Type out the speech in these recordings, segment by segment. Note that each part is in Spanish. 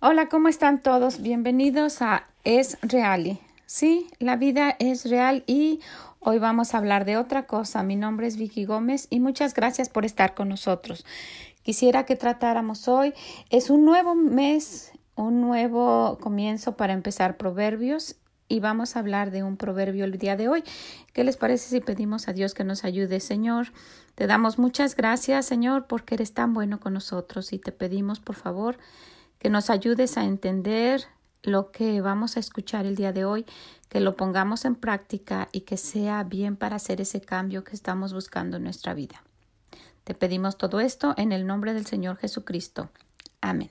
Hola, ¿cómo están todos? Bienvenidos a Es Real. Sí, la vida es real y hoy vamos a hablar de otra cosa. Mi nombre es Vicky Gómez y muchas gracias por estar con nosotros. Quisiera que tratáramos hoy. Es un nuevo mes, un nuevo comienzo para empezar proverbios y vamos a hablar de un proverbio el día de hoy. ¿Qué les parece si pedimos a Dios que nos ayude, Señor? Te damos muchas gracias, Señor, porque eres tan bueno con nosotros y te pedimos, por favor, que nos ayudes a entender lo que vamos a escuchar el día de hoy, que lo pongamos en práctica y que sea bien para hacer ese cambio que estamos buscando en nuestra vida. Te pedimos todo esto en el nombre del Señor Jesucristo. Amén.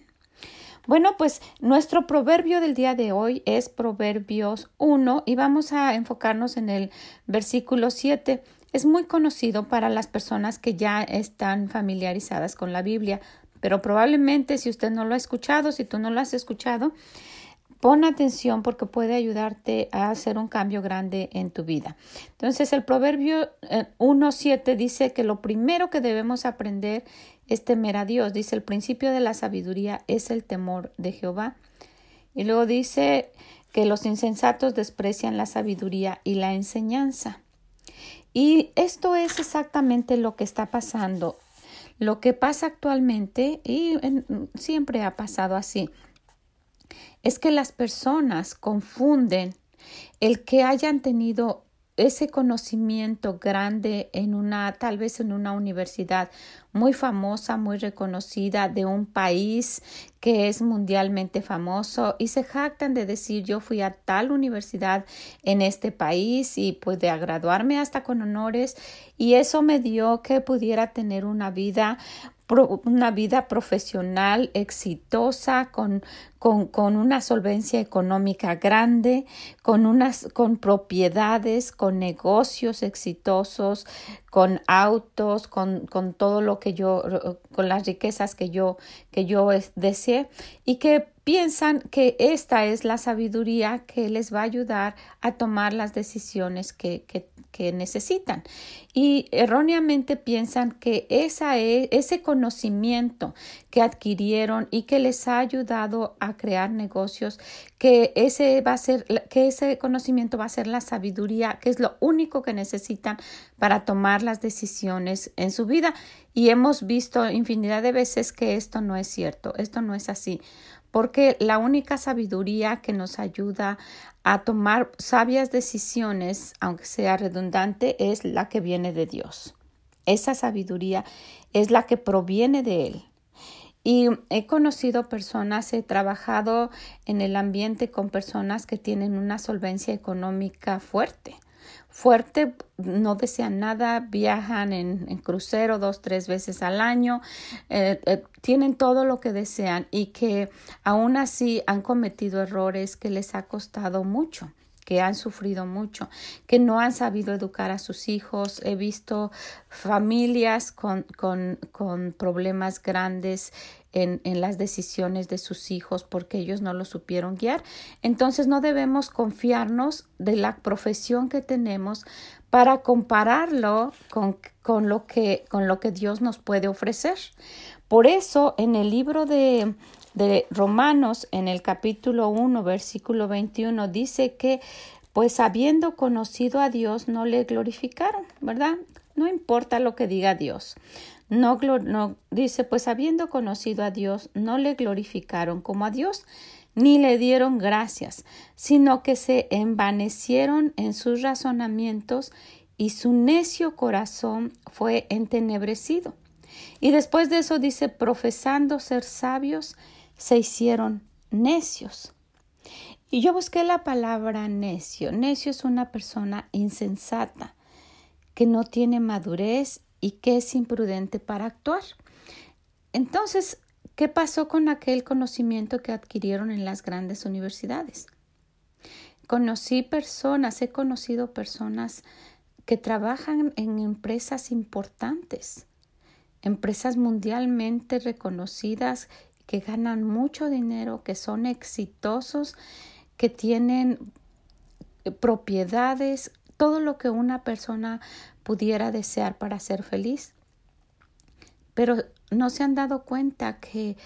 Bueno, pues nuestro proverbio del día de hoy es Proverbios 1 y vamos a enfocarnos en el versículo 7. Es muy conocido para las personas que ya están familiarizadas con la Biblia, pero probablemente si usted no lo ha escuchado, si tú no lo has escuchado, pon atención porque puede ayudarte a hacer un cambio grande en tu vida. Entonces el proverbio 1.7 eh, dice que lo primero que debemos aprender es temer a Dios. Dice el principio de la sabiduría es el temor de Jehová. Y luego dice que los insensatos desprecian la sabiduría y la enseñanza. Y esto es exactamente lo que está pasando lo que pasa actualmente, y siempre ha pasado así, es que las personas confunden el que hayan tenido ese conocimiento grande en una, tal vez en una universidad muy famosa, muy reconocida de un país que es mundialmente famoso y se jactan de decir yo fui a tal universidad en este país y pude graduarme hasta con honores y eso me dio que pudiera tener una vida una vida profesional exitosa, con, con, con, una solvencia económica grande, con unas, con propiedades, con negocios exitosos, con autos, con, con todo lo que yo, con las riquezas que yo, que yo deseé y que piensan que esta es la sabiduría que les va a ayudar a tomar las decisiones que, necesitan. Y erróneamente piensan que esa es, ese conocimiento que adquirieron y que les ha ayudado a crear negocios, que ese va a ser, que ese conocimiento va a ser la sabiduría, que es lo único que necesitan para tomar las decisiones en su vida. Y hemos visto infinidad de veces que esto no es cierto, esto no es así porque la única sabiduría que nos ayuda a tomar sabias decisiones, aunque sea redundante, es la que viene de Dios. Esa sabiduría es la que proviene de Él. Y he conocido personas, he trabajado en el ambiente con personas que tienen una solvencia económica fuerte fuerte, no desean nada, viajan en, crucero dos, tres veces al año, eh, eh, tienen todo lo que desean y que aún así han cometido errores que les ha costado mucho que han sufrido mucho, que no han sabido educar a sus hijos. He visto familias con, con, con problemas grandes en, las decisiones de sus hijos porque ellos no lo supieron guiar. Entonces no debemos confiarnos de la profesión que tenemos para compararlo con, con, lo, que, con lo que Dios nos puede ofrecer. Por eso en el libro de, de Romanos, en el capítulo 1, versículo 21, dice que, pues habiendo conocido a Dios, no le glorificaron, ¿verdad? No importa lo que diga Dios. No, dice, pues habiendo conocido a Dios, no le glorificaron como a Dios, ni le dieron gracias, sino que se envanecieron en sus razonamientos y su necio corazón fue entenebrecido. Y después de eso dice, profesando ser sabios, se hicieron necios. Y yo busqué la palabra necio. Necio es una persona insensata, que no tiene madurez y que es imprudente para actuar. Entonces, ¿qué pasó con aquel conocimiento que adquirieron en las grandes universidades? Conocí personas, he conocido personas que trabajan en empresas importantes, empresas mundialmente reconocidas que ganan mucho dinero, que son exitosos, que tienen propiedades, todo lo que una persona pudiera desear para ser feliz. Pero no se han dado cuenta que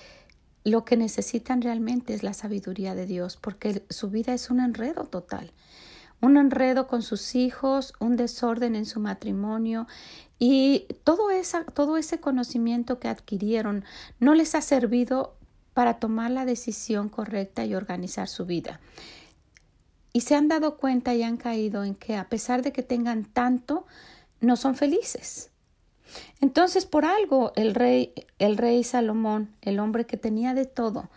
lo que necesitan realmente es la sabiduría de Dios, porque su vida es un enredo total. Un enredo con sus hijos, un desorden en su matrimonio y todo, esa, todo ese conocimiento que adquirieron no les ha servido para tomar la decisión correcta y organizar su vida. Y se han dado cuenta y han caído en que a pesar de que tengan tanto, no son felices. Entonces, por algo, el rey, el rey Salomón, el hombre que tenía de todo,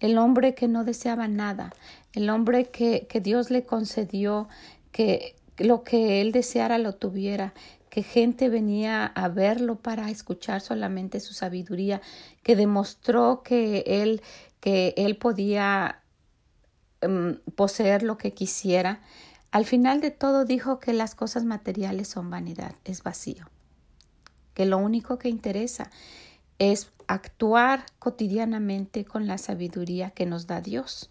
el hombre que no deseaba nada, el hombre que, que Dios le concedió que lo que él deseara lo tuviera, que gente venía a verlo para escuchar solamente su sabiduría, que demostró que él, que él podía um, poseer lo que quisiera. Al final de todo dijo que las cosas materiales son vanidad, es vacío que lo único que interesa es actuar cotidianamente con la sabiduría que nos da Dios.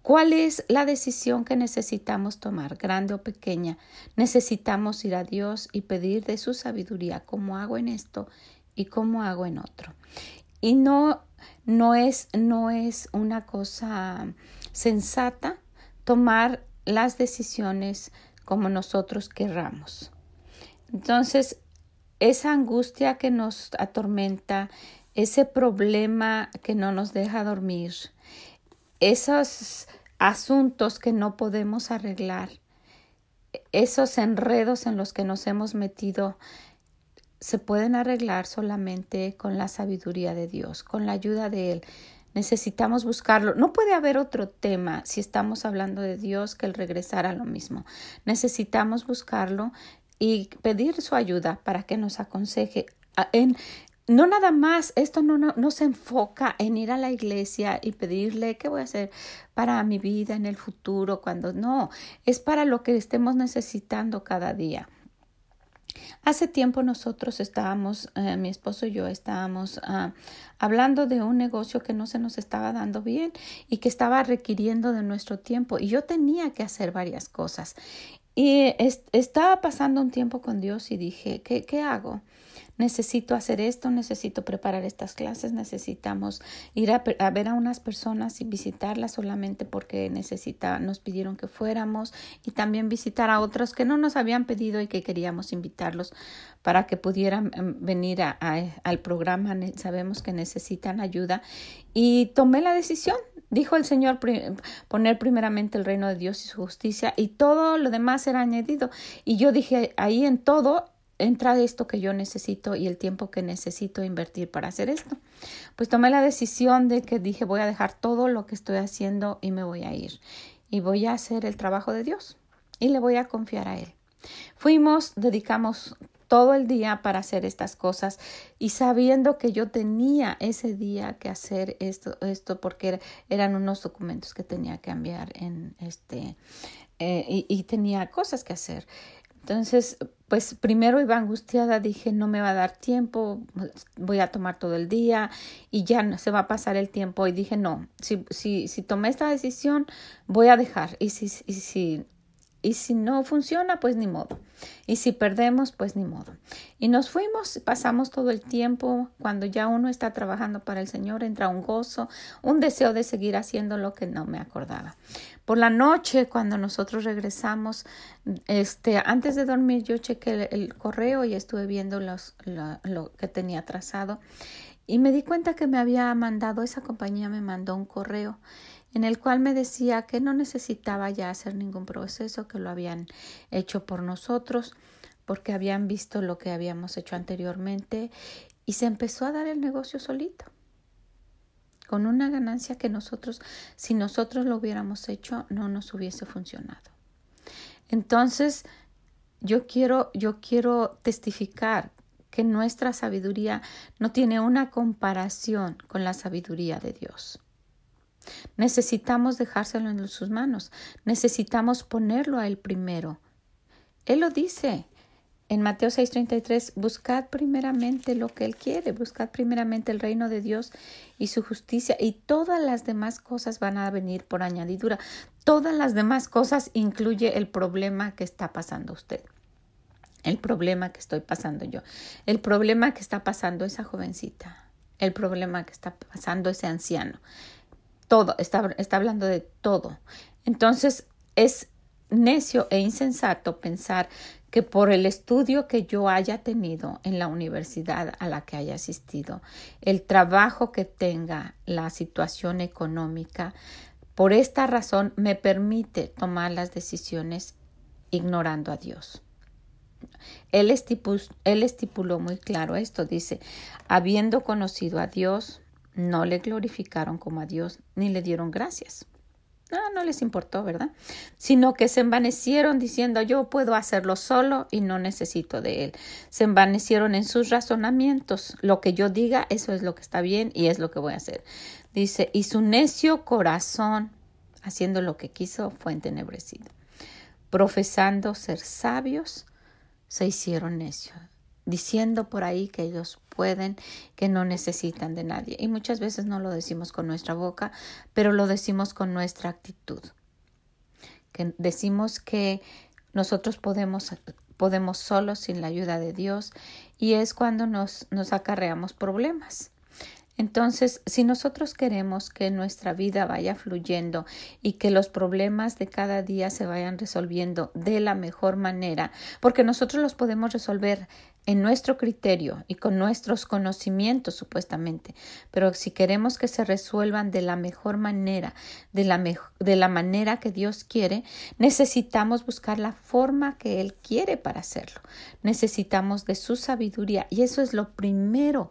¿Cuál es la decisión que necesitamos tomar, grande o pequeña? Necesitamos ir a Dios y pedir de su sabiduría cómo hago en esto y cómo hago en otro. Y no, no, es, no es una cosa sensata tomar las decisiones como nosotros querramos. Entonces, esa angustia que nos atormenta, ese problema que no nos deja dormir, esos asuntos que no podemos arreglar, esos enredos en los que nos hemos metido, se pueden arreglar solamente con la sabiduría de Dios, con la ayuda de Él. Necesitamos buscarlo. No puede haber otro tema si estamos hablando de Dios que el regresar a lo mismo. Necesitamos buscarlo y pedir su ayuda para que nos aconseje en no nada más, esto no, no, se enfoca en ir a la iglesia y pedirle qué voy a hacer para mi vida en el futuro, cuando no, es para lo que estemos necesitando cada día. Hace tiempo nosotros estábamos, eh, mi esposo y yo estábamos ah, hablando de un negocio que no se nos estaba dando bien y que estaba requiriendo de nuestro tiempo y yo tenía que hacer varias cosas y estaba pasando un tiempo con Dios y dije, ¿qué, qué hago? Necesito hacer esto, necesito preparar estas clases, necesitamos ir a, ver a unas personas y visitarlas solamente porque necesita, nos pidieron que fuéramos y también visitar a otros que no nos habían pedido y que queríamos invitarlos para que pudieran em, venir a, al programa. Sabemos que necesitan ayuda y tomé la decisión Dijo el Señor poner primeramente el reino de Dios y su justicia y todo lo demás será añadido. Y yo dije, ahí en todo entra esto que yo necesito y el tiempo que necesito invertir para hacer esto. Pues tomé la decisión de que dije, voy a dejar todo lo que estoy haciendo y me voy a ir. Y voy a hacer el trabajo de Dios y le voy a confiar a Él. Fuimos, dedicamos todo el día para hacer estas cosas y sabiendo que yo tenía ese día que hacer esto, esto porque eran unos documentos que tenía que enviar en este eh, y, y tenía cosas que hacer. Entonces, pues primero iba angustiada, dije, no me va a dar tiempo, voy a tomar todo el día y ya se va a pasar el tiempo. Y dije, no, si, si, si tomé esta decisión, voy a dejar. Y si, y si y si no funciona, pues ni modo. Y si perdemos, pues ni modo. Y nos fuimos, pasamos todo el tiempo. Cuando ya uno está trabajando para el Señor, entra un gozo, un deseo de seguir haciendo lo que no me acordaba. Por la noche, cuando nosotros regresamos, este, antes de dormir, yo chequé el, correo y estuve viendo los, lo que tenía trazado. Y me di cuenta que me había mandado, esa compañía me mandó un correo en el cual me decía que no necesitaba ya hacer ningún proceso, que lo habían hecho por nosotros, porque habían visto lo que habíamos hecho anteriormente y se empezó a dar el negocio solito, con una ganancia que nosotros, si nosotros lo hubiéramos hecho, no nos hubiese funcionado. Entonces, yo quiero, yo quiero testificar que nuestra sabiduría no tiene una comparación con la sabiduría de Dios. Necesitamos dejárselo en sus manos. Necesitamos ponerlo a Él primero. Él lo dice en Mateo 6:33, buscad primeramente lo que Él quiere, buscad primeramente el reino de Dios y su justicia y todas las demás cosas van a venir por añadidura. Todas las demás cosas incluye el problema que está pasando usted, el problema que estoy pasando yo, el problema que está pasando esa jovencita, el problema que está pasando ese anciano. Todo, está, está hablando de todo. Entonces es necio e insensato pensar que por el estudio que yo haya tenido en la universidad a la que haya asistido, el trabajo que tenga, la situación económica, por esta razón me permite tomar las decisiones ignorando a Dios. Él, estipuló, muy claro esto, dice, habiendo conocido a Dios, no le glorificaron como a Dios ni le dieron gracias. No, no les importó, ¿verdad? Sino que se envanecieron diciendo yo puedo hacerlo solo y no necesito de él. Se envanecieron en sus razonamientos. Lo que yo diga, eso es lo que está bien y es lo que voy a hacer. Dice, y su necio corazón, haciendo lo que quiso, fue entenebrecido. Profesando ser sabios, se hicieron necios, diciendo por ahí que ellos pueden, que no necesitan de nadie. Y muchas veces no lo decimos con nuestra boca, pero lo decimos con nuestra actitud. Que decimos que nosotros podemos, podemos solos sin la ayuda de Dios y es cuando nos, nos acarreamos problemas. Entonces, si nosotros queremos que nuestra vida vaya fluyendo y que los problemas de cada día se vayan resolviendo de la mejor manera, porque nosotros los podemos resolver en nuestro criterio y con nuestros conocimientos supuestamente, pero si queremos que se resuelvan de la mejor manera, de la, de la manera que Dios quiere, necesitamos buscar la forma que Él quiere para hacerlo. Necesitamos de su sabiduría y eso es lo primero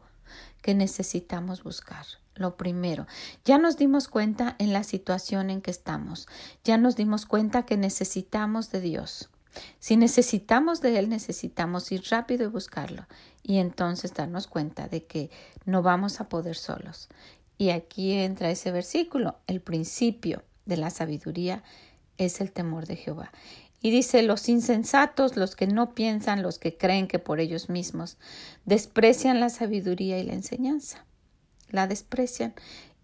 que necesitamos buscar. Lo primero, ya nos dimos cuenta en la situación en que estamos, ya nos dimos cuenta que necesitamos de Dios. Si necesitamos de Él, necesitamos ir rápido y buscarlo y entonces darnos cuenta de que no vamos a poder solos. Y aquí entra ese versículo, el principio de la sabiduría es el temor de Jehová. Y dice, los insensatos, los que no piensan, los que creen que por ellos mismos, desprecian la sabiduría y la enseñanza. La desprecian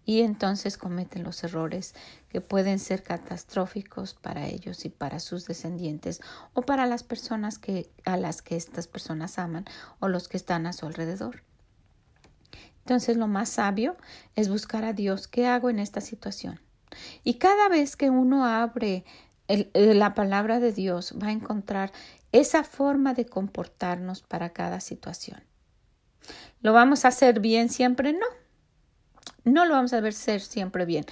y entonces cometen los errores que pueden ser catastróficos para ellos y para sus descendientes o para las personas que, a las que estas personas aman o los que están a su alrededor. Entonces lo más sabio es buscar a Dios. ¿Qué hago en esta situación? Y cada vez que uno abre la palabra de Dios va a encontrar esa forma de comportarnos para cada situación. ¿Lo vamos a hacer bien siempre? No. No lo vamos a ver ser siempre bien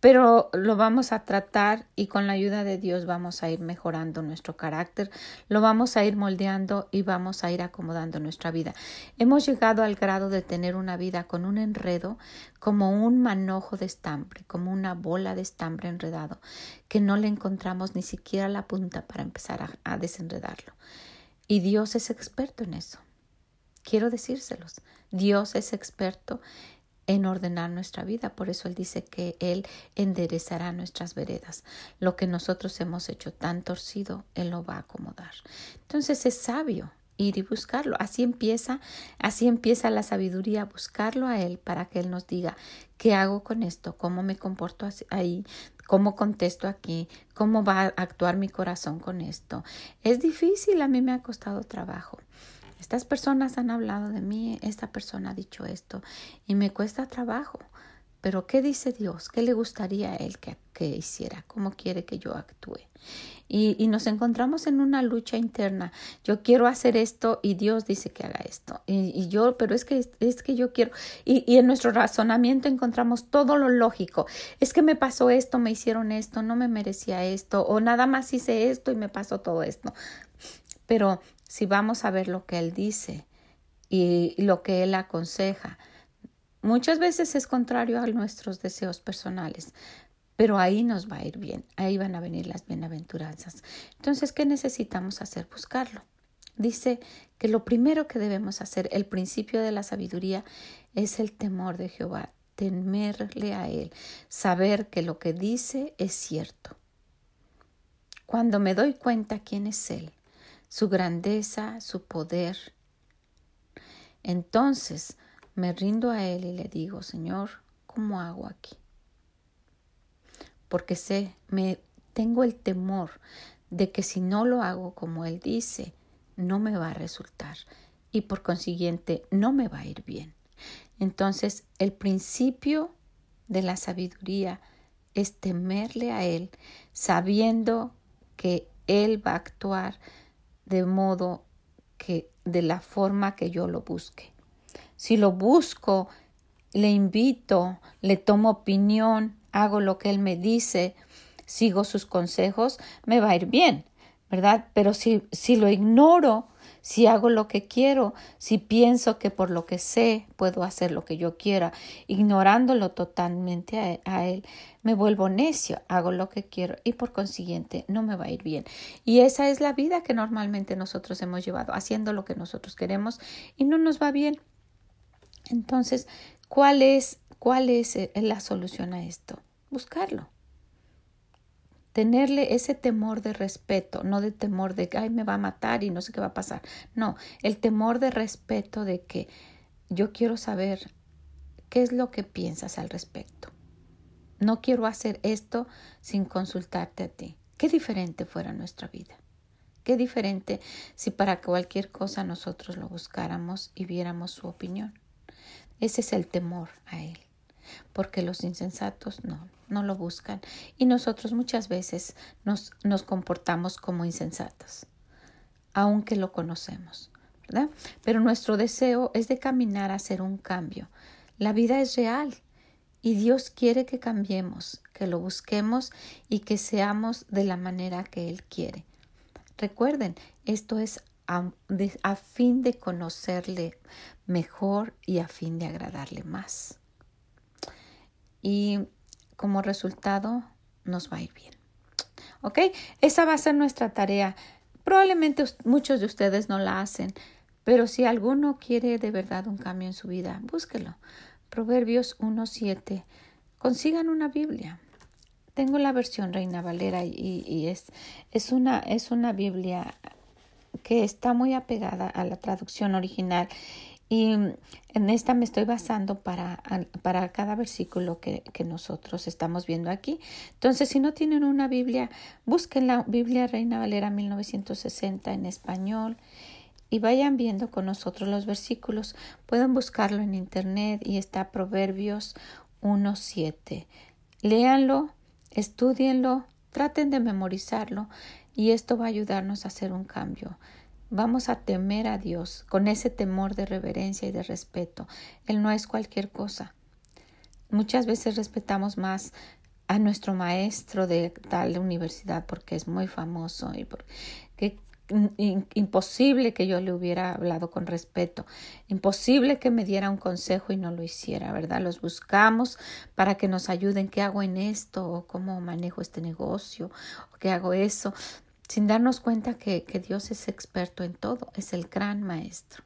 pero lo vamos a tratar y con la ayuda de Dios vamos a ir mejorando nuestro carácter, lo vamos a ir moldeando y vamos a ir acomodando nuestra vida. Hemos llegado al grado de tener una vida con un enredo como un manojo de estambre, como una bola de estambre enredado, que no le encontramos ni siquiera la punta para empezar a, a desenredarlo. Y Dios es experto en eso. Quiero decírselos, Dios es experto en ordenar nuestra vida. Por eso Él dice que Él enderezará nuestras veredas. Lo que nosotros hemos hecho tan torcido, Él lo va a acomodar. Entonces es sabio ir y buscarlo. Así empieza, así empieza la sabiduría, buscarlo a Él para que Él nos diga qué hago con esto, cómo me comporto ahí, cómo contesto aquí, cómo va a actuar mi corazón con esto. Es difícil, a mí me ha costado trabajo. Estas personas han hablado de mí, esta persona ha dicho esto y me cuesta trabajo. Pero ¿qué dice Dios? ¿Qué le gustaría a Él que, hiciera? ¿Cómo quiere que yo actúe? Y, nos encontramos en una lucha interna. Yo quiero hacer esto y Dios dice que haga esto. Y, yo, pero es que, es que yo quiero. Y, y en nuestro razonamiento encontramos todo lo lógico. Es que me pasó esto, me hicieron esto, no me merecía esto, o nada más hice esto y me pasó todo esto. Pero si vamos a ver lo que Él dice y lo que Él aconseja, muchas veces es contrario a nuestros deseos personales, pero ahí nos va a ir bien, ahí van a venir las bienaventuranzas. Entonces, ¿qué necesitamos hacer? Buscarlo. Dice que lo primero que debemos hacer, el principio de la sabiduría, es el temor de Jehová, temerle a Él, saber que lo que dice es cierto. Cuando me doy cuenta quién es Él, su grandeza, su poder. Entonces me rindo a Él y le digo, Señor, ¿cómo hago aquí? Porque sé, me tengo el temor de que si no lo hago como Él dice, no me va a resultar y por consiguiente no me va a ir bien. Entonces, el principio de la sabiduría es temerle a Él, sabiendo que Él va a actuar de modo que de la forma que yo lo busque. Si lo busco, le invito, le tomo opinión, hago lo que Él me dice, sigo sus consejos, me va a ir bien, ¿verdad? Pero si, si lo ignoro, si hago lo que quiero, si pienso que por lo que sé puedo hacer lo que yo quiera, ignorándolo totalmente a, él, me vuelvo necio, hago lo que quiero y por consiguiente no me va a ir bien. Y esa es la vida que normalmente nosotros hemos llevado, haciendo lo que nosotros queremos y no nos va bien. Entonces, ¿cuál es, cuál es eh, la solución a esto? Buscarlo tenerle ese temor de respeto, no de temor de que ay me va a matar y no sé qué va a pasar. No, el temor de respeto de que yo quiero saber qué es lo que piensas al respecto. No quiero hacer esto sin consultarte a ti. Qué diferente fuera nuestra vida. Qué diferente si para cualquier cosa nosotros lo buscáramos y viéramos su opinión. Ese es el temor a él porque los insensatos no, no lo buscan y nosotros muchas veces nos, nos comportamos como insensatos, aunque lo conocemos, ¿verdad? Pero nuestro deseo es de caminar a hacer un cambio. La vida es real y Dios quiere que cambiemos, que lo busquemos y que seamos de la manera que Él quiere. Recuerden, esto es a, a fin de conocerle mejor y a fin de agradarle más y como resultado nos va a ir bien. ¿Ok? Esa va a ser nuestra tarea. Probablemente muchos de ustedes no la hacen, pero si alguno quiere de verdad un cambio en su vida, búsquelo. Proverbios 1.7. Consigan una Biblia. Tengo la versión Reina Valera y, y es, es, una, es una Biblia que está muy apegada a la traducción original y en esta me estoy basando para, para cada versículo que, que, nosotros estamos viendo aquí. Entonces, si no tienen una Biblia, busquen la Biblia Reina Valera 1960 en español y vayan viendo con nosotros los versículos. Pueden buscarlo en internet y está Proverbios 1.7. Léanlo, estudienlo, traten de memorizarlo y esto va a ayudarnos a hacer un cambio. Vamos a temer a Dios con ese temor de reverencia y de respeto. Él no es cualquier cosa. Muchas veces respetamos más a nuestro maestro de tal universidad porque es muy famoso y porque imposible que yo le hubiera hablado con respeto, imposible que me diera un consejo y no lo hiciera, ¿verdad? Los buscamos para que nos ayuden, ¿qué hago en esto? cómo manejo este negocio, qué hago eso sin darnos cuenta que, Dios es experto en todo, es el gran maestro.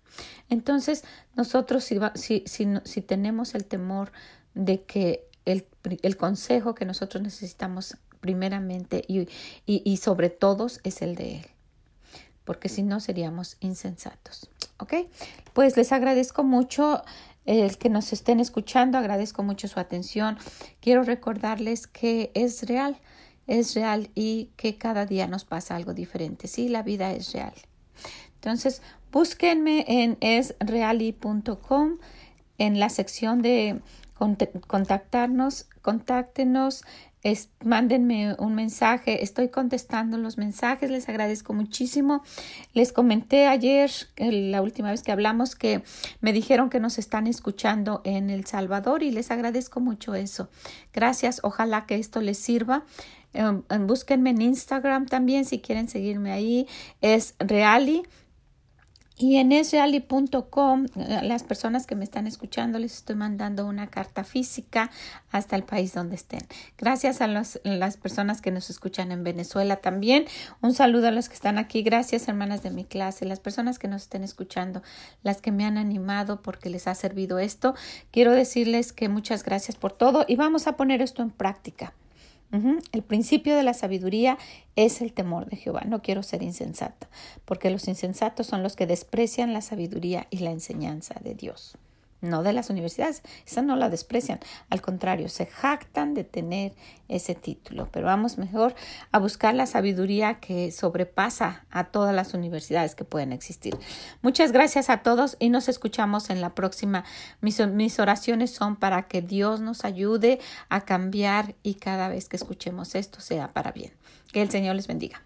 Entonces, nosotros si, si, tenemos el temor de que el, el, consejo que nosotros necesitamos primeramente y, y, y sobre todos es el de Él, porque si no seríamos insensatos. ¿Ok? Pues les agradezco mucho el que nos estén escuchando, agradezco mucho su atención. Quiero recordarles que es real es real y que cada día nos pasa algo diferente. Sí, la vida es real. Entonces, búsquenme en esreali.com en la sección de contactarnos, contáctenos, mándenme un mensaje, estoy contestando los mensajes, les agradezco muchísimo. Les comenté ayer, la última vez que hablamos, que me dijeron que nos están escuchando en El Salvador y les agradezco mucho eso. Gracias, ojalá que esto les sirva. Em, búsquenme en Instagram también si quieren seguirme ahí. Es Reali. Y en esreali.com, eh, las personas que me están escuchando, les estoy mandando una carta física hasta el país donde estén. Gracias a las personas que nos escuchan en Venezuela también. Un saludo a los que están aquí. Gracias, hermanas de mi clase, las personas que nos estén escuchando, las que me han animado porque les ha servido esto. Quiero decirles que muchas gracias por todo y vamos a poner esto en práctica. El principio de la sabiduría es el temor de Jehová. No quiero ser insensata, porque los insensatos son los que desprecian la sabiduría y la enseñanza de Dios. No de las universidades. Esa no la desprecian, al contrario, se jactan de tener ese título. Pero vamos mejor a buscar la sabiduría que sobrepasa a todas las universidades que pueden existir. Muchas gracias a todos y nos escuchamos en la próxima. Mis, mis oraciones son para que Dios nos ayude a cambiar y cada vez que escuchemos esto sea para bien. Que el Señor les bendiga.